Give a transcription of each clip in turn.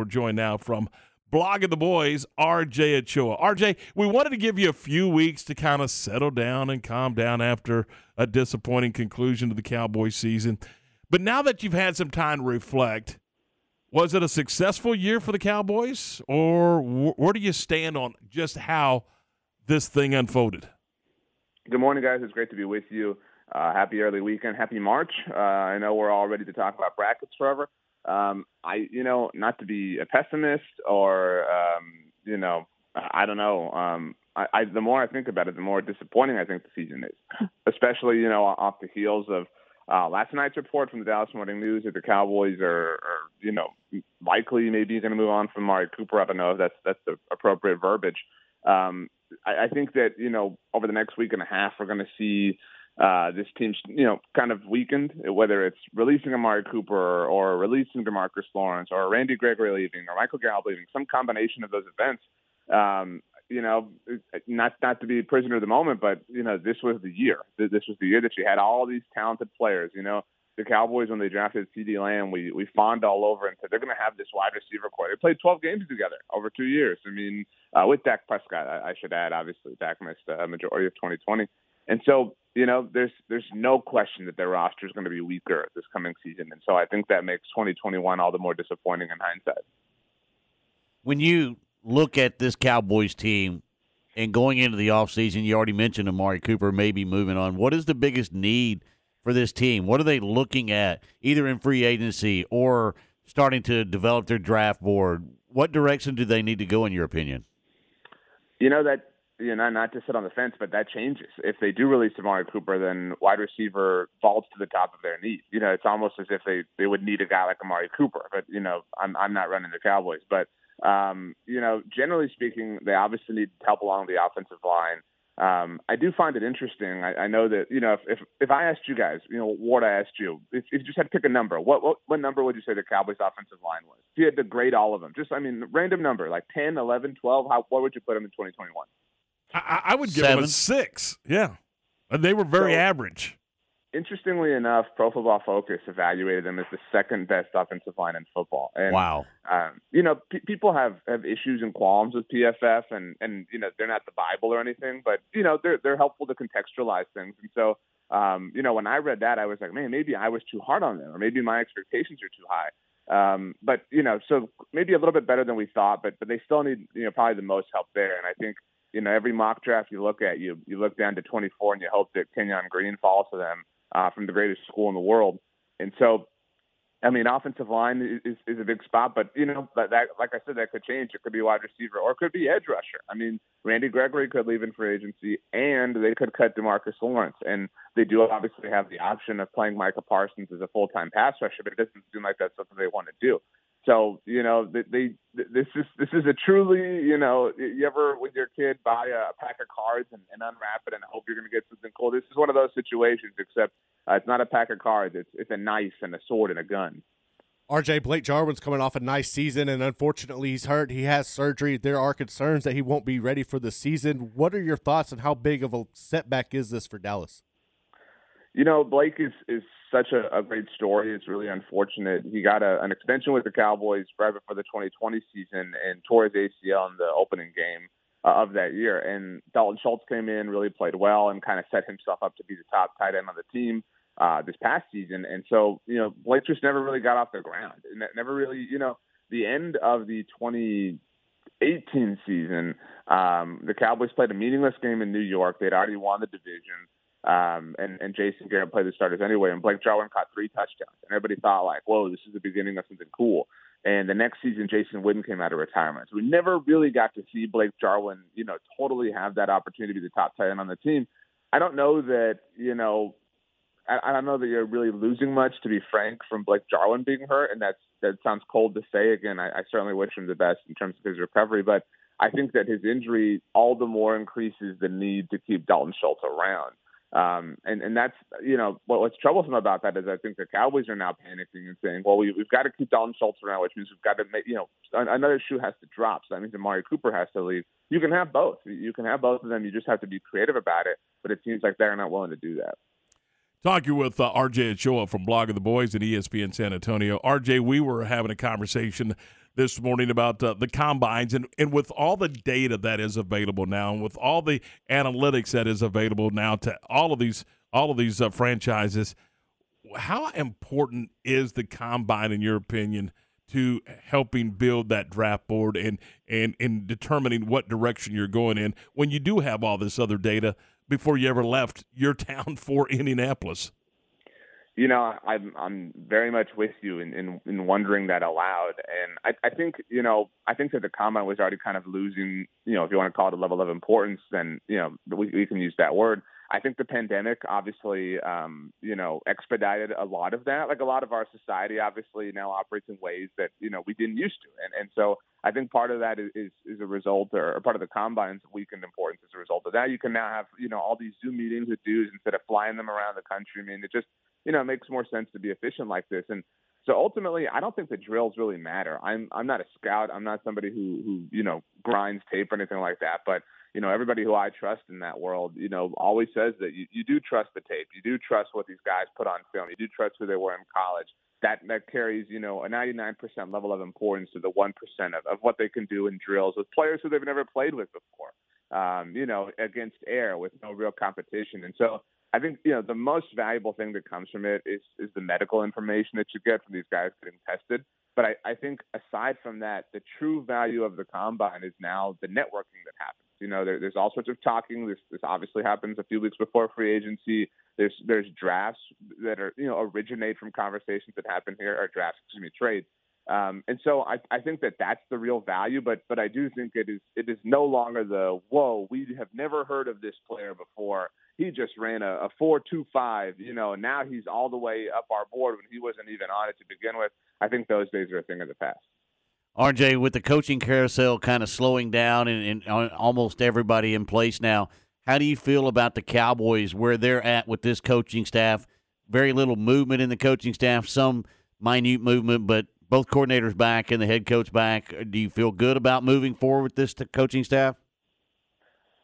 We're joined now from Blogging the Boys, RJ Ochoa. RJ, we wanted to give you a few weeks to kind of settle down and calm down after a disappointing conclusion to the Cowboys season. But now that you've had some time to reflect, was it a successful year for the Cowboys, or wh- where do you stand on just how this thing unfolded? Good morning, guys. It's great to be with you. Uh, happy early weekend. Happy March. Uh, I know we're all ready to talk about brackets forever. Um, I, you know, not to be a pessimist or, um, you know, I don't know. Um, I, I, the more I think about it, the more disappointing I think the season is, especially, you know, off the heels of uh, last night's report from the Dallas Morning News that the Cowboys are, are you know, likely maybe going to move on from Amari Cooper. I don't know if that's that's the appropriate verbiage. Um, I, I think that you know over the next week and a half we're going to see uh, this team's you know kind of weakened, whether it's releasing Amari Cooper or releasing Demarcus Lawrence or Randy Gregory leaving or Michael Gallup leaving, some combination of those events. Um, you know, not not to be a prisoner of the moment, but you know, this was the year. This was the year that you had all these talented players. You know, the Cowboys when they drafted CeeDee Lamb, we we fawned all over and said they're going to have this wide receiver corps. They played 12 games together over two years. I mean, uh, with Dak Prescott, I, I should add. Obviously, Dak missed a majority of 2020, and so you know, there's there's no question that their roster is going to be weaker this coming season, and so I think that makes 2021 all the more disappointing in hindsight. When you look at this Cowboys team and going into the offseason, you already mentioned Amari Cooper maybe moving on. What is the biggest need for this team? What are they looking at, either in free agency or starting to develop their draft board? What direction do they need to go, in your opinion? You know that you know not to sit on the fence, but that changes. If they do release Amari Cooper, then wide receiver falls to the top of their need. You know, it's almost as if they they would need a guy like Amari Cooper. But you know, I'm I'm not running the Cowboys, but um, you know, generally speaking, they obviously need help along the offensive line. Um, I do find it interesting. I, I know that you know if, if if I asked you guys, you know, what I asked you, if, if you just had to pick a number, what, what what number would you say the Cowboys' offensive line was? If you had to grade all of them, just I mean, random number, like 10, 11, 12, how what would you put them in 2021? I, I would give Seven. them a six. Yeah, they were very so, average interestingly enough, Pro Football Focus evaluated them as the second best offensive line in football. And, wow. Um, you know, p- people have, have issues and qualms with PFF, and and you know they're not the Bible or anything, but you know they're they're helpful to contextualize things. And so, um, you know, when I read that, I was like, man, maybe I was too hard on them, or maybe my expectations are too high. Um, but you know, so maybe a little bit better than we thought, but but they still need you know probably the most help there. And I think you know every mock draft you look at, you you look down to 24 and you hope that Kenyon Green falls to them uh, from the greatest school in the world. And so, I mean, offensive line is, is a big spot, but you know, that, that like I said, that could change. It could be wide receiver or it could be edge rusher. I mean, Randy Gregory could leave in free agency, and they could cut Demarcus Lawrence, and they do obviously have the option of playing Micah Parsons as a full time pass rusher, but it doesn't seem like that's something they want to do. So you know they, they this is this is a truly you know you ever with your kid buy a pack of cards and, and unwrap it and hope you're going to get something cool. This is one of those situations, except uh, it's not a pack of cards. It's it's a knife and a sword and a gun. RJ Blake Jarwin's coming off a nice season, and unfortunately he's hurt. He has surgery. There are concerns that he won't be ready for the season. What are your thoughts on how big of a setback is this for Dallas? You know, Blake is is such a, a great story. It's really unfortunate. He got a, an extension with the Cowboys right before the 2020 season and tore his ACL in the opening game uh, of that year. And Dalton Schultz came in, really played well, and kind of set himself up to be the top tight end on the team uh, this past season. And so, you know, Blake just never really got off the ground. And never really, you know, the end of the 2018 season, um, the Cowboys played a meaningless game in New York. They'd already won the division. Um, and, and Jason Garrett played the starters anyway, and Blake Jarwin caught three touchdowns. And everybody thought, like, whoa, this is the beginning of something cool. And the next season, Jason Witten came out of retirement. So we never really got to see Blake Jarwin, you know, totally have that opportunity to be the top tight end on the team. I don't know that, you know, I, I don't know that you're really losing much, to be frank, from Blake Jarwin being hurt. And that's that sounds cold to say. Again, I, I certainly wish him the best in terms of his recovery, but I think that his injury all the more increases the need to keep Dalton Schultz around. Um, and, and that's, you know, what, what's troublesome about that is I think the Cowboys are now panicking and saying, well, we, we've got to keep Dalton Schultz around, which means we've got to make, you know, another shoe has to drop. So that means Amari Cooper has to leave. You can have both. You can have both of them. You just have to be creative about it. But it seems like they're not willing to do that. Talking with uh, RJ Ochoa from Blogging the Boys at ESPN San Antonio. RJ, we were having a conversation this morning about uh, the combines and, and with all the data that is available now and with all the analytics that is available now to all of these all of these uh, franchises how important is the combine in your opinion to helping build that draft board and and in determining what direction you're going in when you do have all this other data before you ever left your town for Indianapolis you know, I'm I'm very much with you in, in, in wondering that aloud, and I, I think you know I think that the combine was already kind of losing, you know, if you want to call it a level of importance, then you know we, we can use that word. I think the pandemic obviously, um, you know, expedited a lot of that. Like a lot of our society obviously now operates in ways that you know we didn't used to, and and so I think part of that is is, a result, or, or part of the combine's weakened importance as a result of that. You can now have you know all these Zoom meetings with dudes instead of flying them around the country. I mean, it just you know it makes more sense to be efficient like this, and so ultimately, I don't think the drills really matter. I'm I'm not a scout. I'm not somebody who who you know grinds tape or anything like that, but you know, everybody who I trust in that world, you know, always says that you, you do trust the tape. You do trust what these guys put on film. You do trust who they were in college. That that carries, you know, a 99% level of importance to the 1% of, of what they can do in drills with players who they've never played with before. Um, you know, against air with no real competition. And so I think, you know, the most valuable thing that comes from it is is the medical information that you get from these guys getting tested. But I, I think aside from that, the true value of the combine is now the networking that happens. You know, there, there's all sorts of talking. This, this obviously happens a few weeks before free agency. There's there's drafts that are you know originate from conversations that happen here, or drafts, excuse me, trades. Um, and so I, I think that that's the real value, but but I do think it is it is no longer the whoa we have never heard of this player before. He just ran a, a four two five, you know, and now he's all the way up our board when he wasn't even on it to begin with. I think those days are a thing of the past. RJ, with the coaching carousel kind of slowing down and, and, almost everybody in place now, how do you feel about the Cowboys where they're at with this coaching staff? Very little movement in the coaching staff, some minute movement, but both coordinators back and the head coach back. Do you feel good about moving forward with this coaching staff?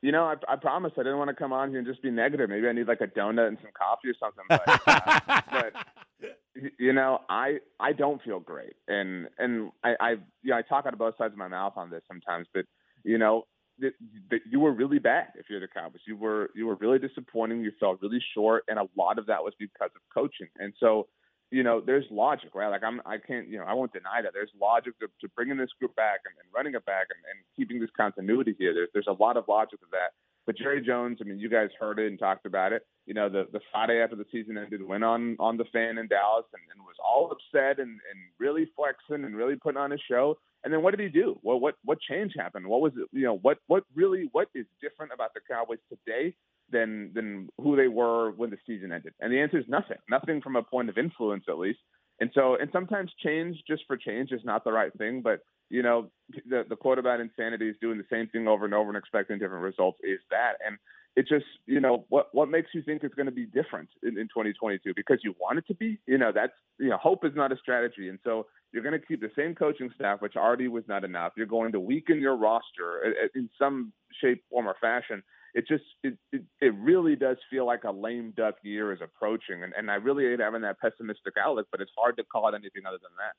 You know, I, I promise I didn't want to come on here and just be negative. Maybe I need like a donut and some coffee or something. But, uh, but you know, I I don't feel great, and and I I you know, I talk out of both sides of my mouth on this sometimes, but you know, that, you were really bad if you're the Cowboys. You were you were really disappointing. You fell really short, and a lot of that was because of coaching. And so, you know, there's logic, right? Like I'm I can't you know I won't deny that there's logic to, to bringing this group back and, and running it back and, and keeping this continuity here. There's there's a lot of logic to that. But Jerry Jones, I mean, you guys heard it and talked about it. You know, the the Friday after the season ended, went on on the fan in Dallas and, and was all upset and, and really flexing and really putting on a show. And then what did he do? Well, what what change happened? What was it? You know, what what really what is different about the Cowboys today than than who they were when the season ended? And the answer is nothing. Nothing from a point of influence, at least. And so, and sometimes change just for change is not the right thing. But you know, the the quote about insanity is doing the same thing over and over and expecting different results is that. And it just, you know, what what makes you think it's going to be different in, in 2022? Because you want it to be. You know, that's you know, hope is not a strategy. And so you're going to keep the same coaching staff, which already was not enough. You're going to weaken your roster uh, uh, in some shape, form, or fashion it just it, it, it really does feel like a lame duck year is approaching, and, and I really hate having that pessimistic outlook, but it's hard to call it anything other than that.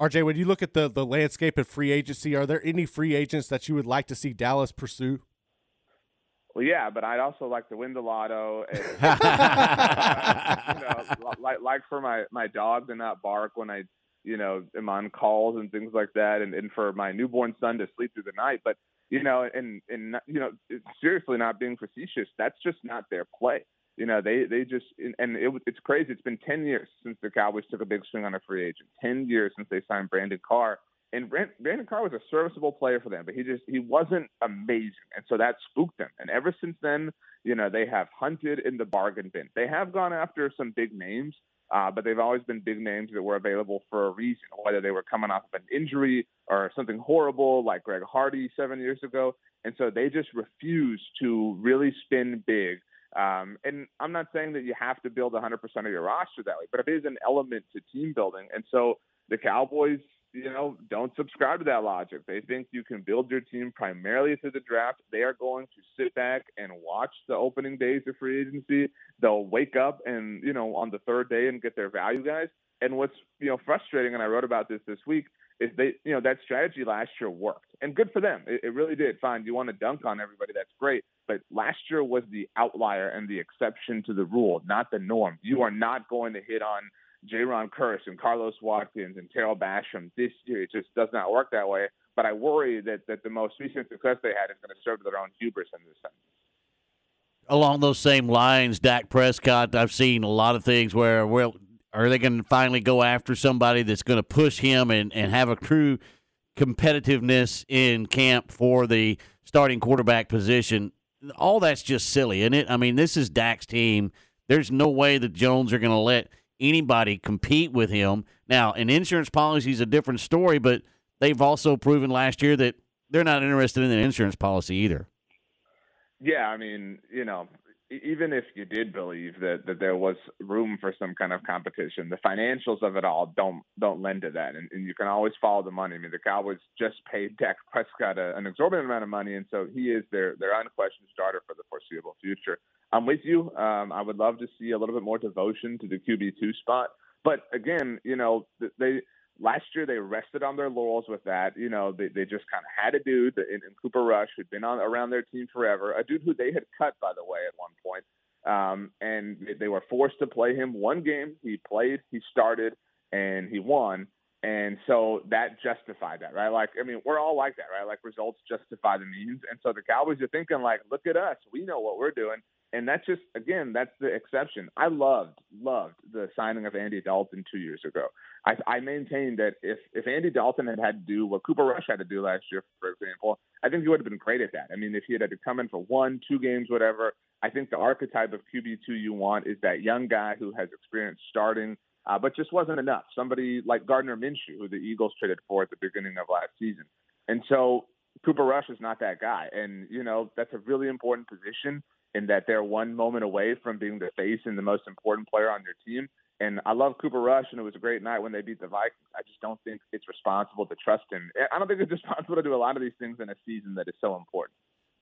RJ, when you look at the the landscape of free agency, are there any free agents that you would like to see Dallas pursue? Well, yeah, but I'd also like to win the lotto. And, you know, like like for my my dog to not bark when I you know am on calls and things like that, and, and for my newborn son to sleep through the night. But you know, and and you know, seriously, not being facetious, that's just not their play. You know, they they just and it, it's crazy. It's been ten years since the Cowboys took a big swing on a free agent. Ten years since they signed Brandon Carr, and Brandon Carr was a serviceable player for them, but he just he wasn't amazing, and so that spooked them. And ever since then, you know, they have hunted in the bargain bin. They have gone after some big names, uh, but they've always been big names that were available for a reason, whether they were coming off of an injury or something horrible like Greg Hardy seven years ago. And so they just refuse to really spin big. Um, and I'm not saying that you have to build 100% of your roster that way, but it is an element to team building. And so the Cowboys you know, don't subscribe to that logic. They think you can build your team primarily through the draft. They are going to sit back and watch the opening days of free agency. They'll wake up and, you know, on the third day and get their value guys. And what's, you know, frustrating, and I wrote about this this week, is they, you know, that strategy last year worked, and good for them. It, it really did. Fine, you want to dunk on everybody, that's great. But last year was the outlier and the exception to the rule, not the norm. You are not going to hit on Jayron Kearse and Carlos Watkins and Tarell Basham this year. It just does not work that way. But I worry that that the most recent success they had is going to serve their own hubris in this sense. Along those same lines, Dak Prescott, I've seen a lot of things where, well, are they going to finally go after somebody that's going to push him and, and have a true competitiveness in camp for the starting quarterback position? All that's just silly, isn't it? I mean, this is Dak's team. There's no way that Jones are going to let anybody compete with him. Now, an insurance policy is a different story, but they've also proven last year that they're not interested in an insurance policy either. Yeah, I mean, you know, even if you did believe that that there was room for some kind of competition, the financials of it all don't don't lend to that, and, and you can always follow the money. I mean, the Cowboys just paid Dak Prescott a, an exorbitant amount of money, and so he is their their unquestioned starter for the foreseeable future. I'm with you. Um, I would love to see a little bit more devotion to the QB two spot, but again, you know, they last year they rested on their laurels with that. You know, they, they just kind of had a dude in, in Cooper Rush who'd been on around their team forever, a dude who they had cut, by the way, at one point. Um, and they were forced to play him one game. He played, he started, and he won. And so that justified that, right? Like, I mean, we're all like that, right? Like results justify the means. And so the Cowboys are thinking like, look at us. We know what we're doing. And that's just, again, that's the exception. I loved, loved the signing of Andy Dalton two years ago. I, I maintain that if, if Andy Dalton had had to do what Cooper Rush had to do last year, for example, I think he would have been great at that. I mean, if he had had to come in for one, two games, whatever, I think the archetype of QB2 you want is that young guy who has experience starting, uh, but just wasn't enough. Somebody like Gardner Minshew, who the Eagles traded for at the beginning of last season. And so Cooper Rush is not that guy. And, you know, that's a really important position in that they're one moment away from being the face and the most important player on your team. And I love Cooper Rush, and it was a great night when they beat the Vikings. I just don't think it's responsible to trust him. I don't think it's responsible to do a lot of these things in a season that is so important.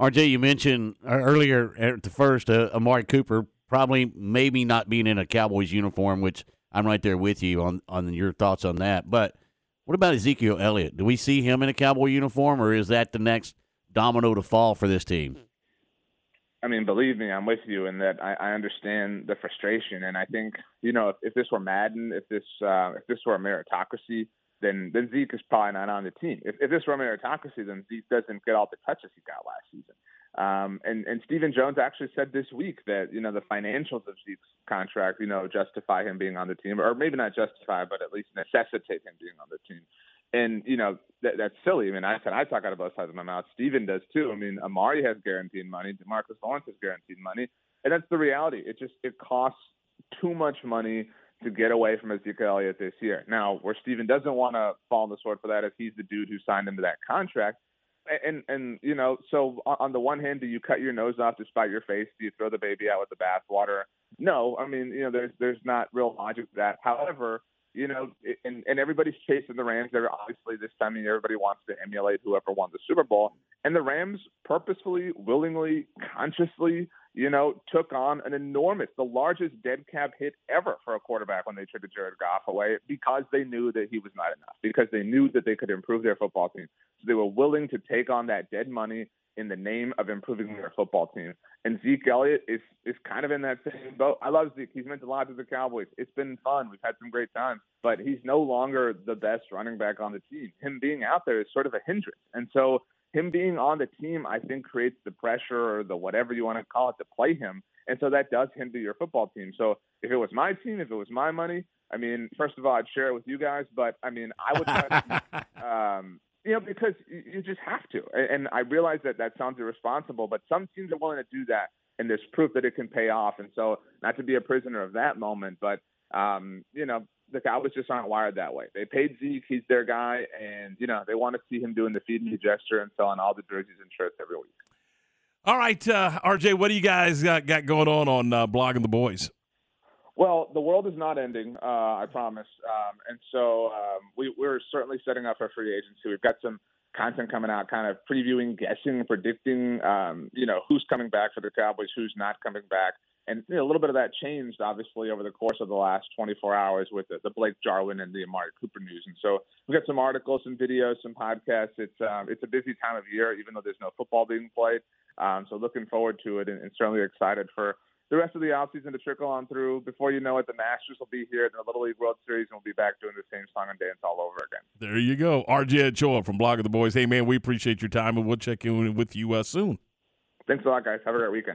RJ, you mentioned uh, earlier at the first, uh, Amari Cooper probably maybe not being in a Cowboys uniform, which I'm right there with you on on your thoughts on that. But what about Ezekiel Elliott? Do we see him in a Cowboy uniform, or is that the next domino to fall for this team? I mean, believe me, I'm with you in that I, I understand the frustration, and I think you know if, if this were Madden, if this uh, if this were a meritocracy, then then Zeke is probably not on the team. If, if this were a meritocracy, then Zeke doesn't get all the touches he got last season. Um, and and Stephen Jones actually said this week that you know the financials of Zeke's contract, you know, justify him being on the team, or maybe not justify, but at least necessitate him being on the team. And you know that, that's silly. I mean, I said I talk out of both sides of my mouth. Stephen does too. I mean, Amari has guaranteed money. Demarcus Lawrence has guaranteed money, and that's the reality. It just it costs too much money to get away from Ezekiel Elliott this year. Now, where Stephen doesn't want to fall on the sword for that is he's the dude who signed him to that contract. And and you know, so on the one hand, do you cut your nose off to spite your face? Do you throw the baby out with the bathwater? No, I mean, you know, there's there's not real logic to that. However, you know, and, and everybody's chasing the Rams. They're obviously this time of year, everybody wants to emulate whoever won the Super Bowl. And the Rams purposefully, willingly, consciously, you know, took on an enormous, the largest dead cap hit ever for a quarterback when they traded Jared Goff away because they knew that he was not enough, because they knew that they could improve their football team. So they were willing to take on that dead money in the name of improving their football team. And Zeke Elliott is is kind of in that same boat. I love Zeke. He's meant a lot to the Cowboys. It's been fun. We've had some great times, but he's no longer the best running back on the team. Him being out there is sort of a hindrance. And so him being on the team, I think creates the pressure or the whatever you want to call it to play him. And so that does hinder your football team. So if it was my team, if it was my money, I mean, first of all, I'd share it with you guys, but I mean, I would try to, um, you know, because you just have to. And I realize that that sounds irresponsible, but some teams are willing to do that, and there's proof that it can pay off. And so, not to be a prisoner of that moment, but um, you know, the Cowboys just aren't wired that way. They paid Zeke; he's their guy, and you know, they want to see him doing the feed me gesture and selling all the jerseys and shirts every week. All right, uh, RJ, what do you guys got, got going on on uh, blogging the boys? Well, the world is not ending, uh, I promise. Um, and so um, we, we're certainly setting up for free agency. We've got some content coming out, kind of previewing, guessing, predicting, um, you know, who's coming back for the Cowboys, who's not coming back. And you know, a little bit of that changed, obviously, over the course of the last 24 hours with the, the Blake Jarwin and the Amari Cooper news. And so we've got some articles, some videos, some podcasts. It's um, it's a busy time of year, even though there's no football being played. Um, so looking forward to it, and, and certainly excited for the rest of the offseason to trickle on through. Before you know it, the Masters will be here, in the Little League World Series, and we'll be back doing the same song and dance all over again. There you go. RJ Ochoa from Blog of the Boys. Hey, man, we appreciate your time, and we'll check in with you uh, soon. Thanks a lot, guys. Have a great weekend.